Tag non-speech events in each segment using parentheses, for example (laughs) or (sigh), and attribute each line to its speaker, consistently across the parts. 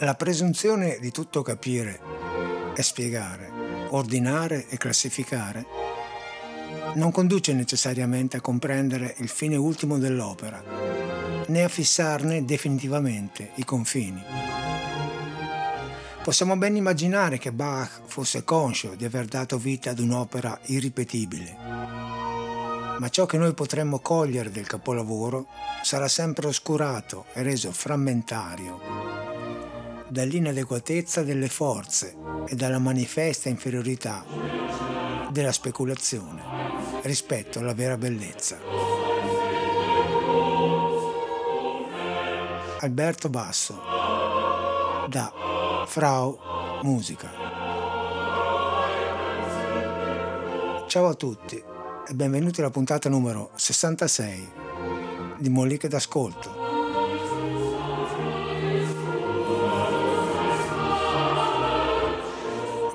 Speaker 1: La presunzione di tutto capire e spiegare, ordinare e classificare non conduce necessariamente a comprendere il fine ultimo dell'opera, né a fissarne definitivamente i confini. Possiamo ben immaginare che Bach fosse conscio di aver dato vita ad un'opera irripetibile, ma ciò che noi potremmo cogliere del capolavoro sarà sempre oscurato e reso frammentario dall'inadeguatezza delle forze e dalla manifesta inferiorità della speculazione rispetto alla vera bellezza. Alberto Basso da Frau Musica. Ciao a tutti e benvenuti alla puntata numero 66 di Molliche d'Ascolto.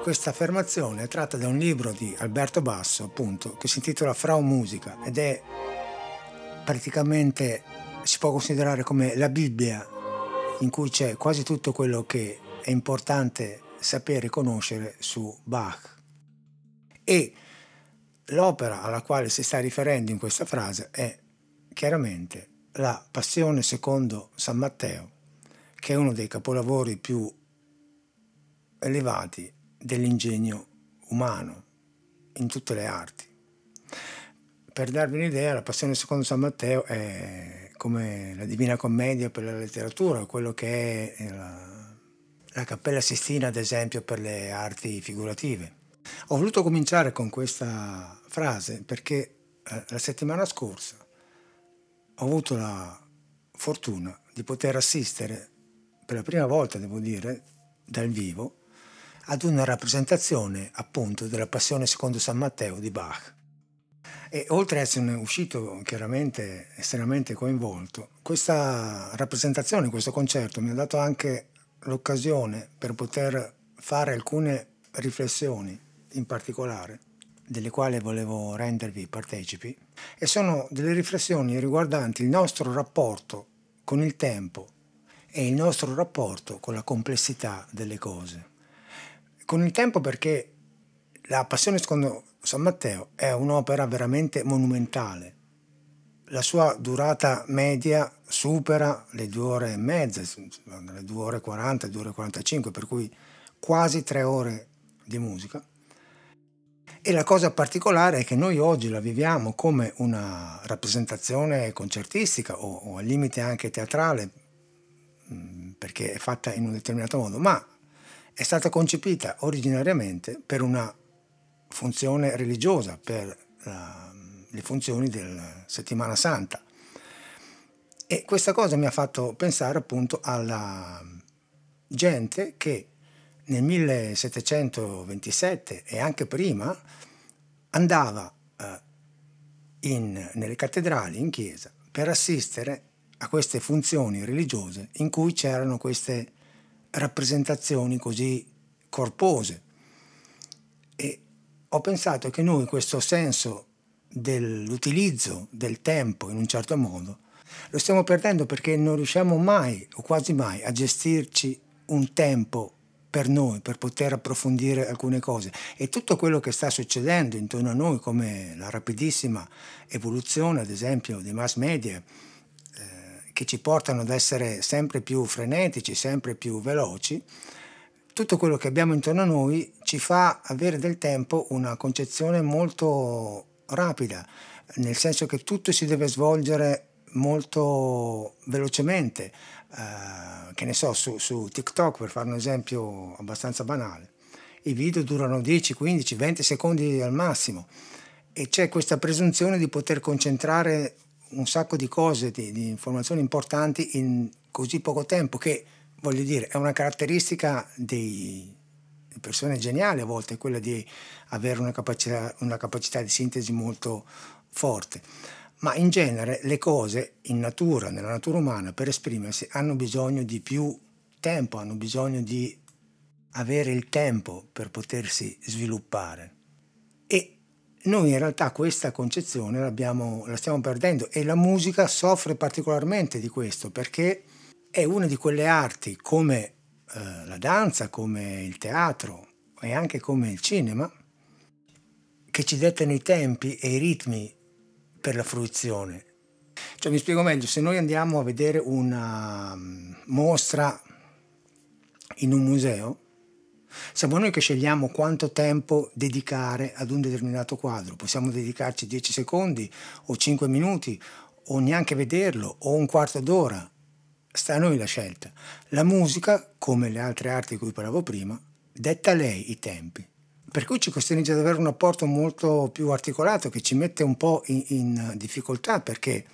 Speaker 1: Questa affermazione è tratta da un libro di Alberto Basso, appunto, che si intitola Frau Musica ed è praticamente si può considerare come la Bibbia in cui c'è quasi tutto quello che è importante sapere e conoscere su Bach. E l'opera alla quale si sta riferendo in questa frase è chiaramente la Passione secondo San Matteo, che è uno dei capolavori più elevati dell'ingegno umano in tutte le arti. Per darvi un'idea, la Passione secondo San Matteo è come la Divina Commedia per la letteratura, quello che è la, la Cappella Sistina, ad esempio, per le arti figurative. Ho voluto cominciare con questa frase perché eh, la settimana scorsa ho avuto la fortuna di poter assistere per la prima volta, devo dire, dal vivo, ad una rappresentazione appunto della Passione secondo San Matteo di Bach. E oltre ad essere uscito chiaramente estremamente coinvolto, questa rappresentazione, questo concerto mi ha dato anche l'occasione per poter fare alcune riflessioni in particolare, delle quali volevo rendervi partecipi, e sono delle riflessioni riguardanti il nostro rapporto con il tempo e il nostro rapporto con la complessità delle cose. Con il tempo perché la Passione secondo San Matteo è un'opera veramente monumentale. La sua durata media supera le due ore e mezza, le due ore e 40, due ore e 45, per cui quasi tre ore di musica. E la cosa particolare è che noi oggi la viviamo come una rappresentazione concertistica o, o al limite anche teatrale, mm, perché è fatta in un determinato modo, ma è stata concepita originariamente per una funzione religiosa, per la, le funzioni della settimana santa. E questa cosa mi ha fatto pensare appunto alla gente che nel 1727 e anche prima andava eh, in, nelle cattedrali, in chiesa, per assistere a queste funzioni religiose in cui c'erano queste rappresentazioni così corpose. E ho pensato che noi questo senso dell'utilizzo del tempo in un certo modo lo stiamo perdendo perché non riusciamo mai o quasi mai a gestirci un tempo per noi, per poter approfondire alcune cose. E tutto quello che sta succedendo intorno a noi, come la rapidissima evoluzione, ad esempio, dei mass media, che ci portano ad essere sempre più frenetici, sempre più veloci, tutto quello che abbiamo intorno a noi ci fa avere del tempo una concezione molto rapida, nel senso che tutto si deve svolgere molto velocemente, eh, che ne so, su, su TikTok per fare un esempio abbastanza banale. I video durano 10, 15, 20 secondi al massimo e c'è questa presunzione di poter concentrare un sacco di cose, di, di informazioni importanti in così poco tempo che, voglio dire, è una caratteristica dei, persone geniali a volte, quella di avere una capacità, una capacità di sintesi molto forte ma in genere le cose in natura, nella natura umana, per esprimersi hanno bisogno di più tempo, hanno bisogno di avere il tempo per potersi sviluppare. Noi in realtà questa concezione la stiamo perdendo e la musica soffre particolarmente di questo perché è una di quelle arti come eh, la danza, come il teatro e anche come il cinema, che ci dettano i tempi e i ritmi per la fruizione. Cioè, mi spiego meglio, se noi andiamo a vedere una mm, mostra in un museo, siamo noi che scegliamo quanto tempo dedicare ad un determinato quadro. Possiamo dedicarci 10 secondi o 5 minuti o neanche vederlo o un quarto d'ora. Sta a noi la scelta. La musica, come le altre arti di cui parlavo prima, detta lei i tempi. Per cui ci costringe ad avere un apporto molto più articolato che ci mette un po' in, in difficoltà perché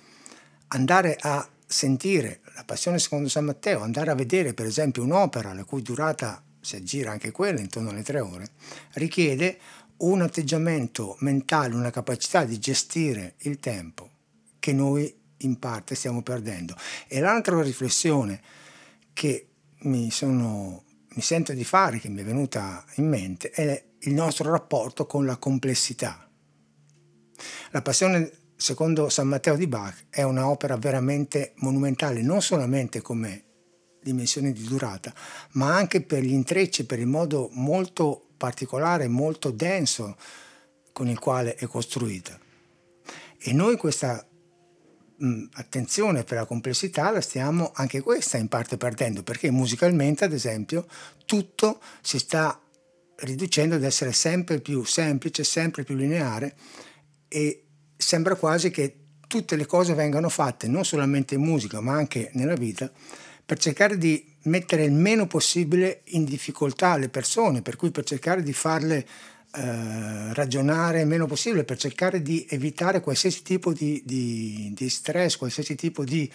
Speaker 1: andare a sentire la Passione secondo San Matteo, andare a vedere per esempio un'opera la cui durata si aggira anche quella intorno alle tre ore, richiede un atteggiamento mentale, una capacità di gestire il tempo che noi in parte stiamo perdendo. E l'altra riflessione che mi, sono, mi sento di fare, che mi è venuta in mente, è il nostro rapporto con la complessità. La passione secondo San Matteo di Bach è un'opera veramente monumentale, non solamente come dimensioni di durata, ma anche per gli intrecci, per il modo molto particolare, molto denso con il quale è costruita. E noi questa mh, attenzione per la complessità la stiamo anche questa in parte perdendo, perché musicalmente, ad esempio, tutto si sta riducendo ad essere sempre più semplice, sempre più lineare e sembra quasi che tutte le cose vengano fatte non solamente in musica ma anche nella vita per cercare di mettere il meno possibile in difficoltà le persone, per cui per cercare di farle eh, ragionare il meno possibile, per cercare di evitare qualsiasi tipo di, di, di stress, qualsiasi tipo di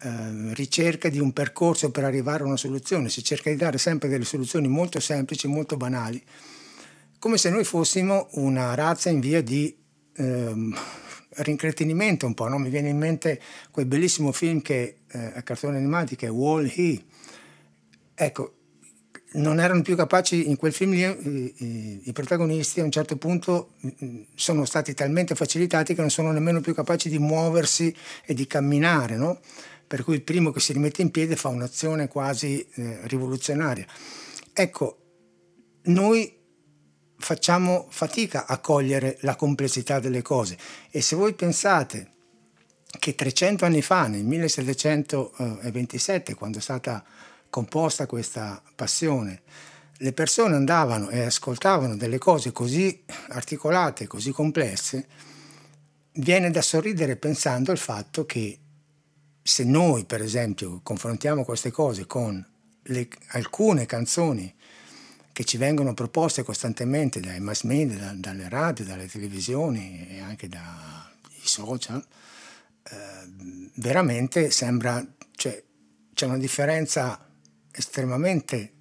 Speaker 1: eh, ricerca di un percorso per arrivare a una soluzione. Si cerca di dare sempre delle soluzioni molto semplici, molto banali, come se noi fossimo una razza in via di... Ehm, (laughs) rincretinimento un po', no? mi viene in mente quel bellissimo film che eh, a cartoni animati che è Wall-E. Ecco, non erano più capaci in quel film lì, i, i, i, protagonisti a un certo punto mm, sono stati talmente facilitati che non sono nemmeno più capaci di muoversi e di camminare, no? per cui il primo che si rimette in piedi fa un'azione quasi eh, rivoluzionaria. Ecco, noi facciamo fatica a cogliere la complessità delle cose e se voi pensate che 300 anni fa, nel 1727, quando è stata composta questa passione, le persone andavano e ascoltavano delle cose così articolate, così complesse, viene da sorridere pensando al fatto che se noi, per esempio, confrontiamo queste cose con le, alcune canzoni che ci vengono proposte costantemente dai mass media, da, dalle radio, dalle televisioni e anche dai social, eh, veramente sembra, cioè, c'è una differenza estremamente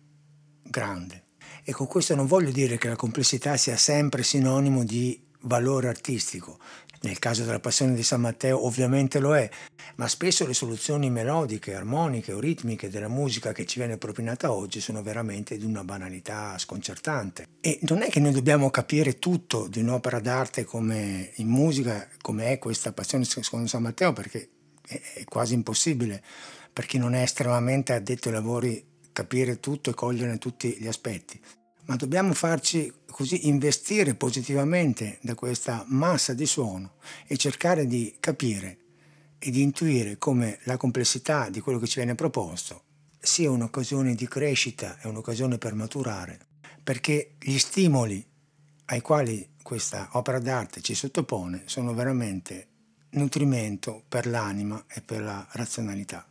Speaker 1: grande. E con questo non voglio dire che la complessità sia sempre sinonimo di valore artistico, nel caso della Passione di San Matteo ovviamente lo è, ma spesso le soluzioni melodiche, armoniche o ritmiche della musica che ci viene propinata oggi sono veramente di una banalità sconcertante. E non è che noi dobbiamo capire tutto di un'opera d'arte come in musica, come è questa Passione secondo San Matteo, perché è quasi impossibile per chi non è estremamente addetto ai lavori capire tutto e cogliere tutti gli aspetti ma dobbiamo farci così investire positivamente da questa massa di suono e cercare di capire e di intuire come la complessità di quello che ci viene proposto sia un'occasione di crescita e un'occasione per maturare, perché gli stimoli ai quali questa opera d'arte ci sottopone sono veramente nutrimento per l'anima e per la razionalità.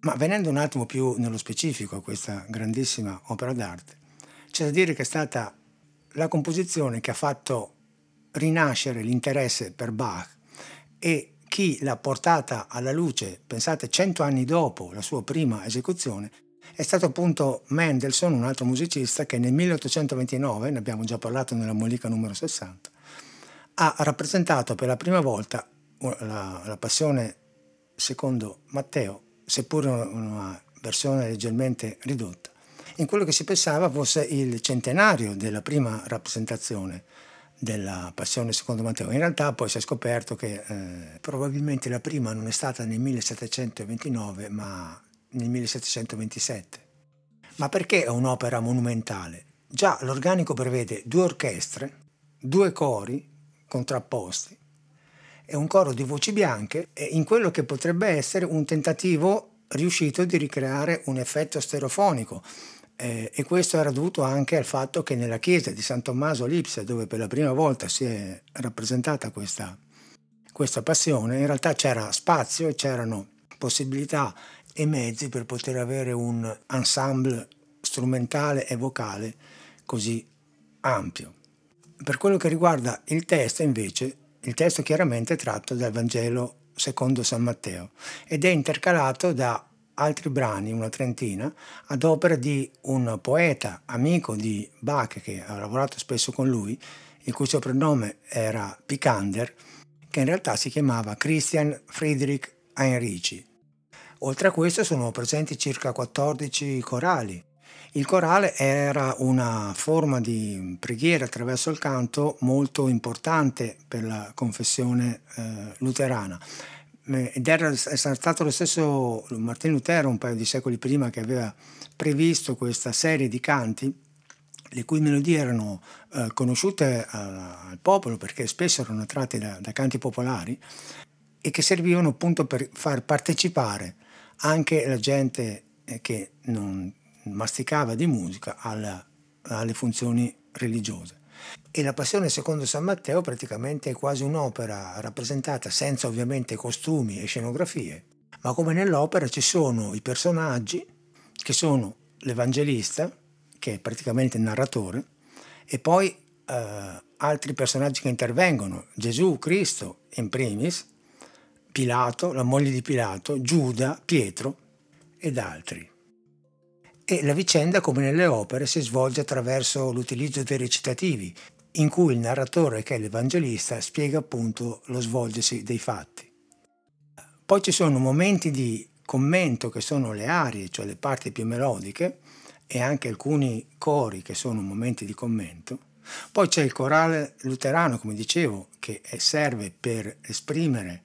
Speaker 1: Ma venendo un attimo più nello specifico a questa grandissima opera d'arte, c'è da dire che è stata la composizione che ha fatto rinascere l'interesse per Bach e chi l'ha portata alla luce, pensate, cento anni dopo la sua prima esecuzione, è stato appunto Mendelssohn, un altro musicista, che nel 1829, ne abbiamo già parlato nella Mollica numero 60, ha rappresentato per la prima volta la, la passione secondo Matteo seppur una versione leggermente ridotta, in quello che si pensava fosse il centenario della prima rappresentazione della Passione secondo Matteo. In realtà poi si è scoperto che eh, probabilmente la prima non è stata nel 1729 ma nel 1727. Ma perché è un'opera monumentale? Già l'organico prevede due orchestre, due cori contrapposti e un coro di voci bianche in quello che potrebbe essere un tentativo riuscito di ricreare un effetto stereofonico. Eh, e questo era dovuto anche al fatto che nella chiesa di San Tommaso Lipsia, dove per la prima volta si è rappresentata questa, questa passione, in realtà c'era spazio e c'erano possibilità e mezzi per poter avere un ensemble strumentale e vocale così ampio. Per quello che riguarda il testo, invece, il testo chiaramente è tratto dal Vangelo secondo San Matteo ed è intercalato da altri brani, una trentina, ad opera di un poeta amico di Bach che ha lavorato spesso con lui, il cui soprannome era Picander, che in realtà si chiamava Christian Friedrich Heinrici. Oltre a questo sono presenti circa 14 corali. Il corale era una forma di preghiera attraverso il canto molto importante per la confessione eh, luterana. Ed era stato lo stesso Martin Lutero un paio di secoli prima che aveva previsto questa serie di canti le cui melodie erano eh, conosciute al popolo perché spesso erano tratte da, da, canti popolari e che servivano appunto per far partecipare anche la gente eh, che non masticava di musica alla, alle funzioni religiose. E la Passione secondo San Matteo praticamente è quasi un'opera rappresentata senza ovviamente costumi e scenografie, ma come nell'opera ci sono i personaggi che sono l'Evangelista, che è praticamente il narratore, e poi eh, altri personaggi che intervengono, Gesù, Cristo in primis, Pilato, la moglie di Pilato, Giuda, Pietro ed altri. E la vicenda, come nelle opere, si svolge attraverso l'utilizzo dei recitativi, in cui il narratore, che è l'Evangelista, spiega appunto lo svolgersi dei fatti. Poi ci sono momenti di commento che sono le arie, cioè le parti più melodiche, e anche alcuni cori che sono momenti di commento. Poi c'è il corale luterano, come dicevo, che serve per esprimere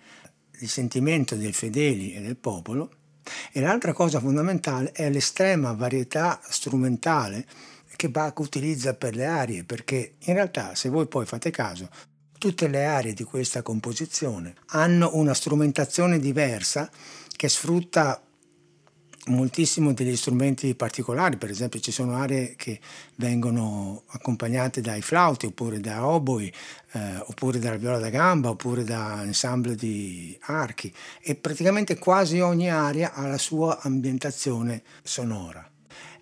Speaker 1: il sentimento dei fedeli e del popolo. E l'altra cosa fondamentale è l'estrema varietà strumentale che Bach utilizza per le arie, perché in realtà se voi poi fate caso, tutte le arie di questa composizione hanno una strumentazione diversa che sfrutta moltissimo degli strumenti particolari, per esempio ci sono aree che vengono accompagnate dai flauti oppure da oboi, eh, oppure dalla viola da gamba, oppure da ensemble di archi e praticamente quasi ogni area ha la sua ambientazione sonora.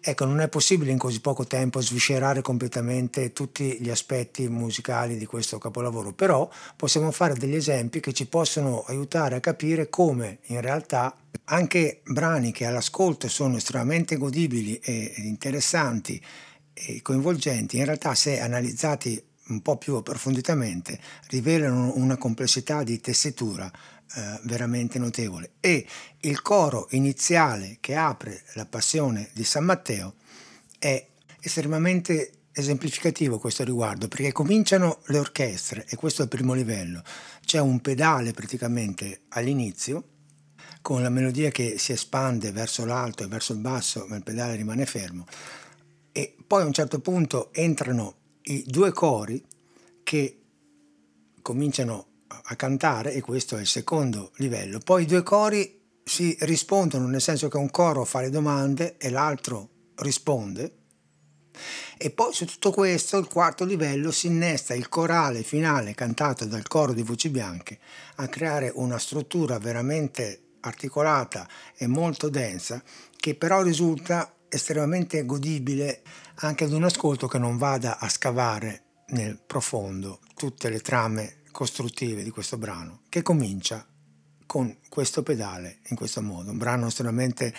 Speaker 1: Ecco, non è possibile in così poco tempo sviscerare completamente tutti gli aspetti musicali di questo capolavoro, però possiamo fare degli esempi che ci possono aiutare a capire come in realtà anche brani che all'ascolto sono estremamente godibili e interessanti e coinvolgenti, in realtà se analizzati un po' più approfonditamente rivelano una complessità di tessitura eh, veramente notevole. E il coro iniziale che apre la passione di San Matteo è estremamente esemplificativo a questo riguardo perché cominciano le orchestre e questo è il primo livello. C'è un pedale praticamente all'inizio con la melodia che si espande verso l'alto e verso il basso, ma il pedale rimane fermo. E poi a un certo punto entrano i due cori che cominciano a cantare e questo è il secondo livello. Poi i due cori si rispondono, nel senso che un coro fa le domande e l'altro risponde. E poi su tutto questo, il quarto livello, si innesta il corale finale cantato dal coro di voci bianche a creare una struttura veramente articolata e molto densa che però risulta estremamente godibile anche ad un ascolto che non vada a scavare nel profondo tutte le trame costruttive di questo brano, che comincia con questo pedale in questo modo, un brano estremamente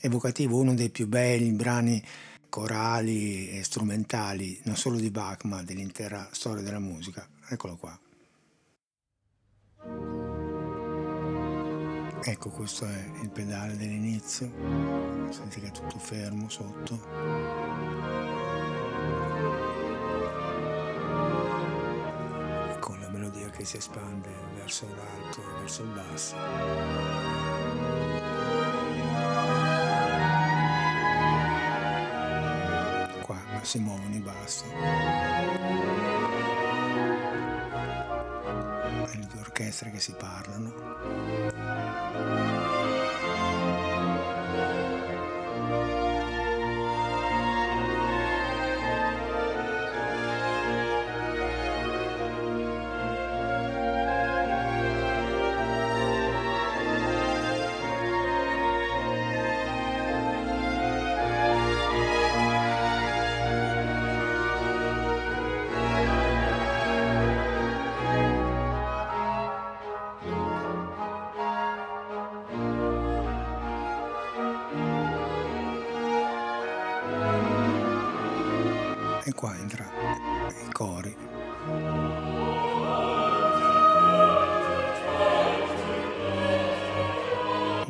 Speaker 1: evocativo, uno dei più belli brani corali e strumentali, non solo di Bach, ma dell'intera storia della musica. Eccolo qua. Ecco, questo è il pedale dell'inizio, senti che è tutto fermo sotto. che si espande verso l'alto e verso il basso. si muovono i bassi. Le due orchestre che si parlano. E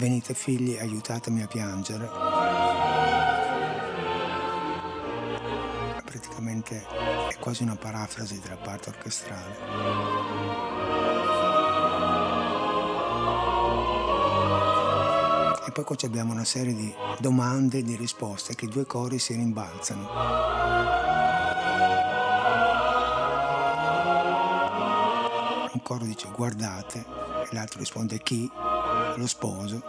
Speaker 1: Venite figli, aiutatemi a piangere. Praticamente è quasi una parafrasi della parte orchestrale. E poi qua abbiamo una serie di domande e di risposte che i due cori si rimbalzano. coro dice guardate e l'altro risponde chi? Lo sposo.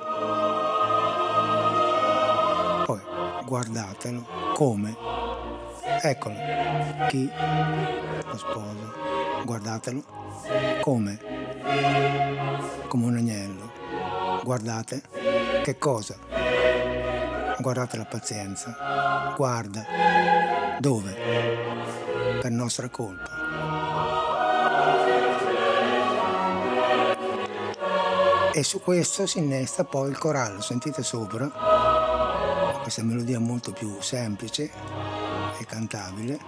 Speaker 1: Poi guardatelo come? Eccolo. Chi? Lo sposo. Guardatelo come? Come un agnello. Guardate che cosa? Guardate la pazienza. Guarda. Dove? Per nostra colpa. E su questo si innesta poi il corallo, sentite sopra, questa melodia molto più semplice e cantabile.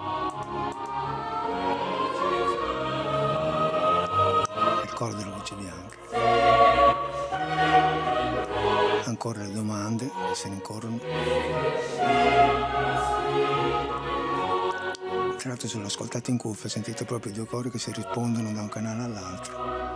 Speaker 1: Il coro delle voci bianche. Ancora le domande, se ne incorrono. Tra l'altro se lo ascoltate in cuffia sentite proprio i due cori che si rispondono da un canale all'altro.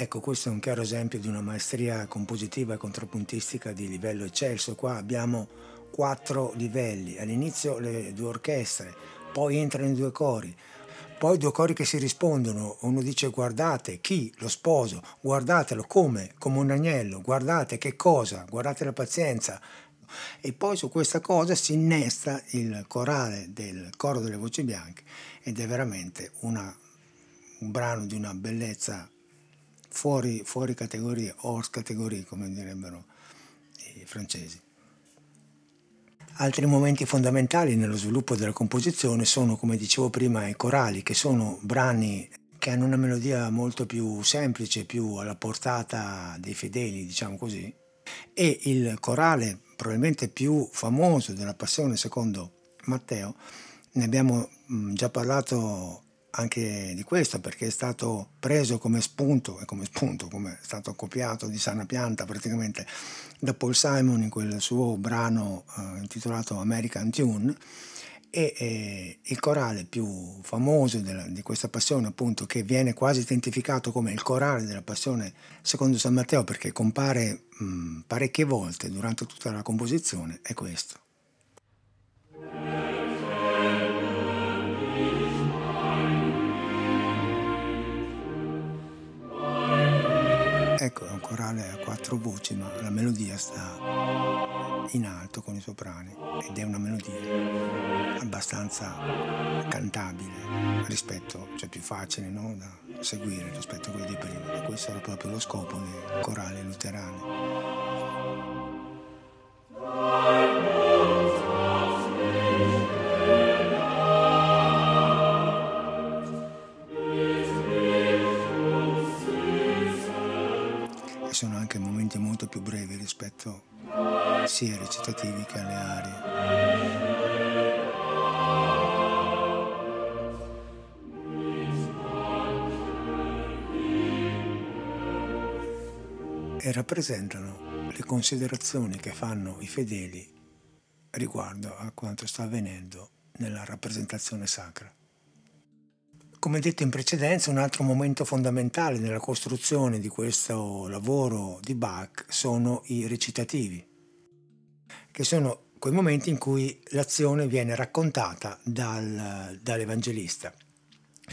Speaker 1: Ecco, questo è un chiaro esempio di una maestria compositiva e contrappuntistica di livello eccelso. Qua abbiamo quattro livelli. All'inizio le due orchestre, poi entrano i due cori, poi due cori che si rispondono. Uno dice guardate chi? Lo sposo. Guardatelo come? Come un agnello. Guardate che cosa? Guardate la pazienza. E poi su questa cosa si innesta il corale del coro delle voci bianche ed è veramente una, un brano di una bellezza fuori, fuori categoria, hors categoria, come direbbero i francesi. Altri momenti fondamentali nello sviluppo della composizione sono, come dicevo prima, i corali, che sono brani che hanno una melodia molto più semplice, più alla portata dei fedeli, diciamo così, e il corale probabilmente più famoso della Passione secondo Matteo, ne abbiamo già parlato anche di questo perché è stato preso come spunto e come spunto, come è stato copiato di sana pianta praticamente da Paul Simon in quel suo brano eh, intitolato American Tune e eh, il corale più famoso della, di questa passione appunto che viene quasi identificato come il corale della passione secondo San Matteo perché compare mh, parecchie volte durante tutta la composizione è questo. Ecco, è un corale a quattro voci, ma la melodia sta in alto con i soprani ed è una melodia abbastanza cantabile rispetto, cioè più facile no? da seguire rispetto a quelli di prima. E questo era proprio lo scopo dei corali luterani. Sia recitativi che alle arie. E rappresentano le considerazioni che fanno i fedeli riguardo a quanto sta avvenendo nella rappresentazione sacra. Come detto in precedenza, un altro momento fondamentale nella costruzione di questo lavoro di Bach sono i recitativi, che sono quei momenti in cui l'azione viene raccontata dal, dall'evangelista.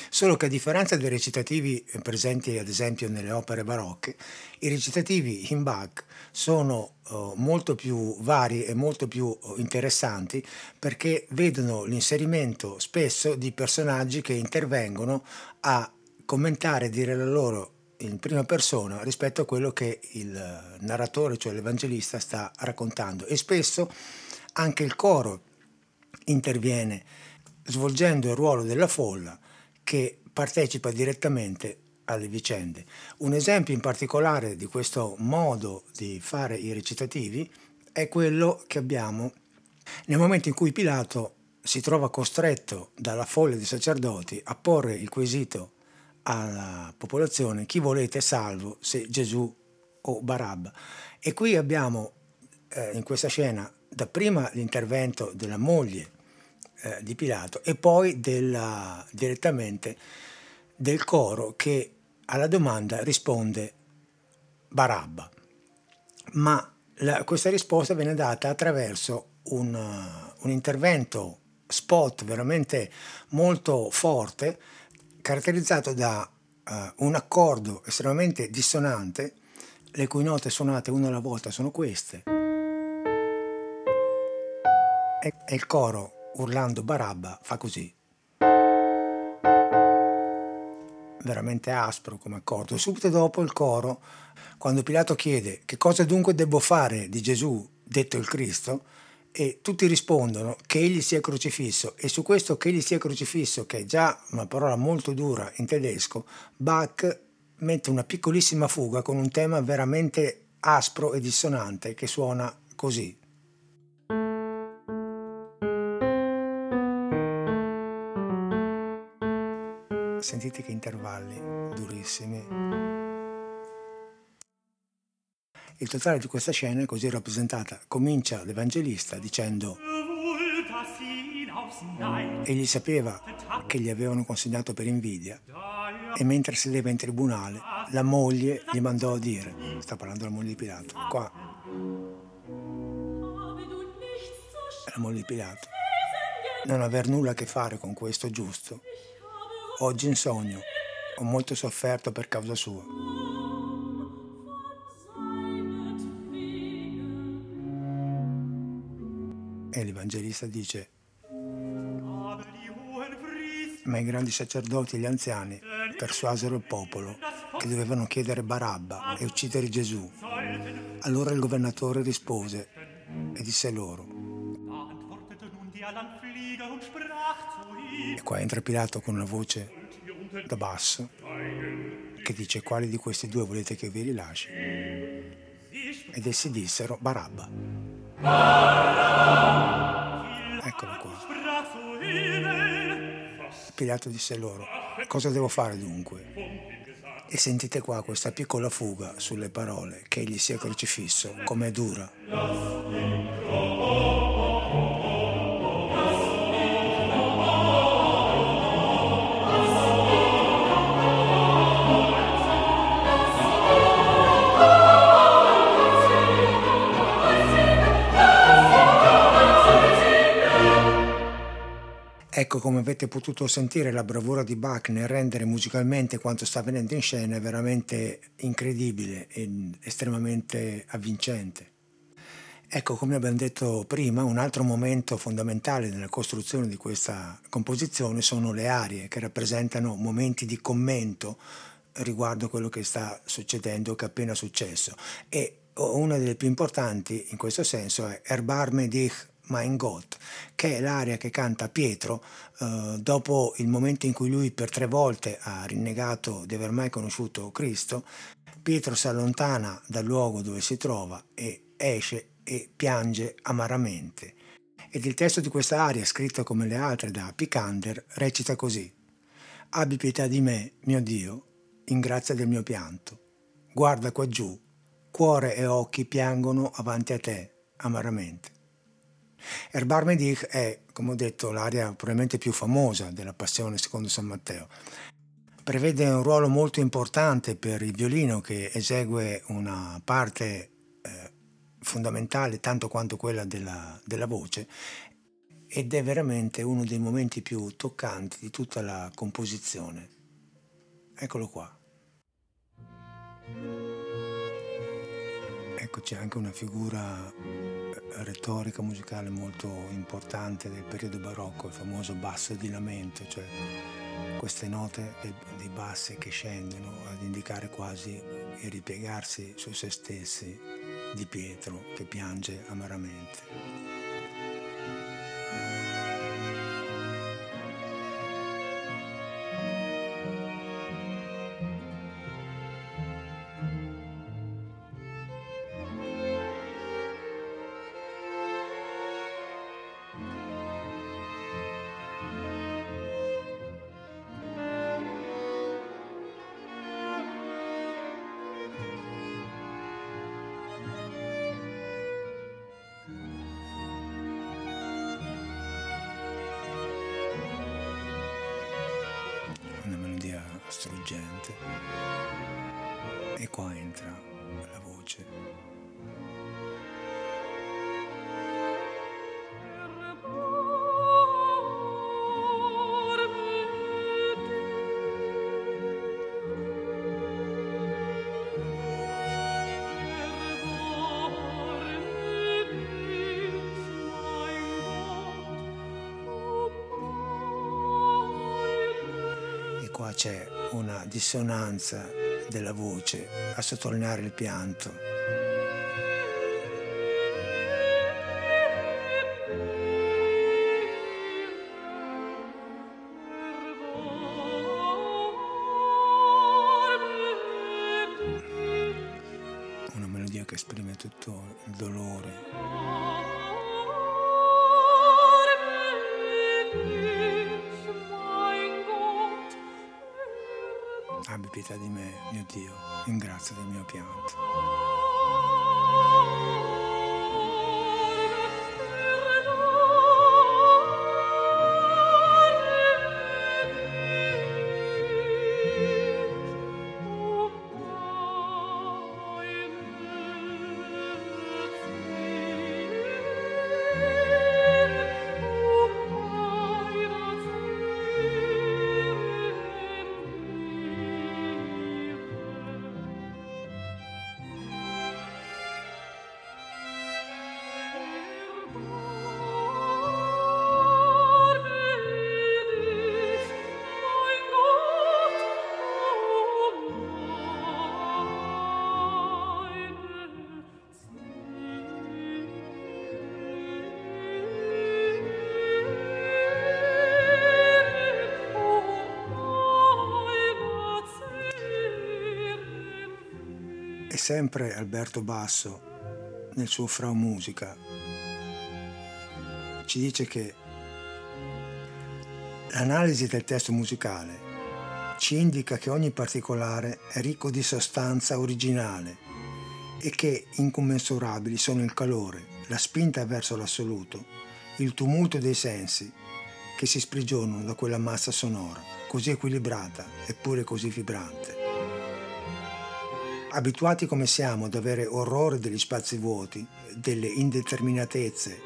Speaker 1: Solo che a differenza dei recitativi presenti ad esempio nelle opere barocche, i recitativi in Bach sono uh, molto più vari e molto più uh, interessanti perché vedono l'inserimento spesso di personaggi che intervengono a commentare e dire la loro in prima persona rispetto a quello che il narratore, cioè l'evangelista, sta raccontando e spesso anche il coro interviene svolgendo il ruolo della folla che partecipa direttamente alle vicende. Un esempio in particolare di questo modo di fare i recitativi è quello che abbiamo nel momento in cui Pilato si trova costretto dalla folla di sacerdoti a porre il quesito alla popolazione chi volete salvo se Gesù o Barabba. E qui abbiamo eh, in questa scena dapprima l'intervento della moglie eh, di Pilato e poi della, direttamente del coro che alla domanda risponde Barabba. Ma la, questa risposta viene data attraverso un, un intervento spot veramente molto forte, caratterizzato da uh, un accordo estremamente dissonante, le cui note suonate una alla volta sono queste e il coro, urlando Barabba, fa così. Veramente aspro come accordo. Subito dopo il coro, quando Pilato chiede che cosa dunque devo fare di Gesù, detto il Cristo, e tutti rispondono che egli sia crocifisso e su questo che egli sia crocifisso, che è già una parola molto dura in tedesco, Bach mette una piccolissima fuga con un tema veramente aspro e dissonante che suona così. sentite che intervalli durissimi. Il totale di questa scena è così rappresentata. Comincia l'Evangelista dicendo egli sapeva che gli avevano consegnato per invidia e mentre sedeva in tribunale la moglie gli mandò a dire, sta parlando la moglie di Pilato, qua, la moglie di Pilato, non aver nulla a che fare con questo giusto Oggi in sogno ho molto sofferto per causa sua. l'Evangelista dice, ma i grandi sacerdoti e gli anziani persuasero il popolo che dovevano chiedere Barabba e uccidere Gesù. Allora il governatore rispose e disse loro, e qua entra Pilato con una voce da basso che dice quali di questi due volete che vi rilasci? Ed essi dissero Barabba. Eccolo Pilato disse loro, cosa devo fare dunque? E sentite qua questa piccola fuga sulle parole che egli sia crocifisso, com'è dura. Ecco, come avete potuto sentire, la bravura di Bach nel rendere musicalmente quanto sta avvenendo in scena è veramente incredibile e estremamente avvincente. Ecco, come abbiamo detto prima, un altro momento fondamentale nella costruzione di questa composizione sono le arie, che rappresentano momenti di commento riguardo quello che sta succedendo, che è appena successo. E una delle più importanti in questo senso è Erbarme dich Mein Gott, che è l'aria che canta Pietro eh, dopo il momento in cui lui per tre volte ha rinnegato di aver mai conosciuto Cristo. Pietro si allontana dal luogo dove si trova e esce e piange amaramente. Ed il testo di questa aria, scritto come le altre da Picander, recita così. Abbi pietà di me, mio Dio, in grazia del mio pianto. Guarda qua giù, cuore e occhi piangono avanti a te, amaramente. Erbar Medich è, come ho detto, l'area probabilmente più famosa della Passione secondo San Matteo. Prevede un ruolo molto importante per il violino che esegue una parte eh, fondamentale tanto quanto quella della, della voce ed è veramente uno dei momenti più toccanti di tutta la composizione. Eccolo qua. Ecco, c'è anche una figura retorica musicale molto importante del periodo barocco, il famoso basso di lamento, cioè queste note dei bassi che scendono ad indicare quasi il ripiegarsi su se stessi di Pietro che piange amaramente. Struggente e qua entra la voce. qua c'è una dissonanza della voce a sottolineare il pianto. Una melodia che esprime tutto il dolore. Abbi pietà di me, mio Dio, in grazia del mio pianto. Sempre Alberto Basso, nel suo Frau Musica, ci dice che l'analisi del testo musicale ci indica che ogni particolare è ricco di sostanza originale e che incommensurabili sono il calore, la spinta verso l'assoluto, il tumulto dei sensi che si sprigionano da quella massa sonora, così equilibrata eppure così vibrante. Abituati come siamo ad avere orrore degli spazi vuoti, delle indeterminatezze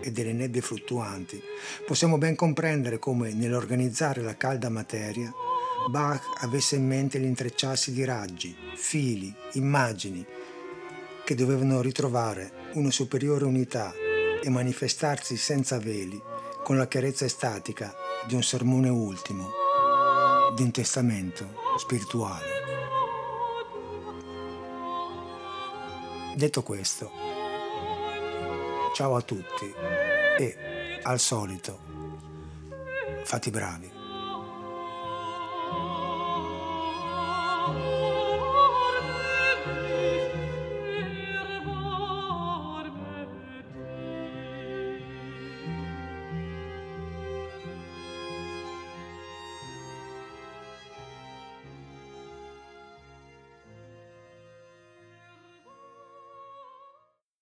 Speaker 1: e delle nebbie fluttuanti, possiamo ben comprendere come nell'organizzare la calda materia Bach avesse in mente l'intrecciarsi di raggi, fili, immagini che dovevano ritrovare una superiore unità e manifestarsi senza veli con la chiarezza estatica di un sermone ultimo, di un testamento spirituale. Detto questo, ciao a tutti e al solito, fate bravi.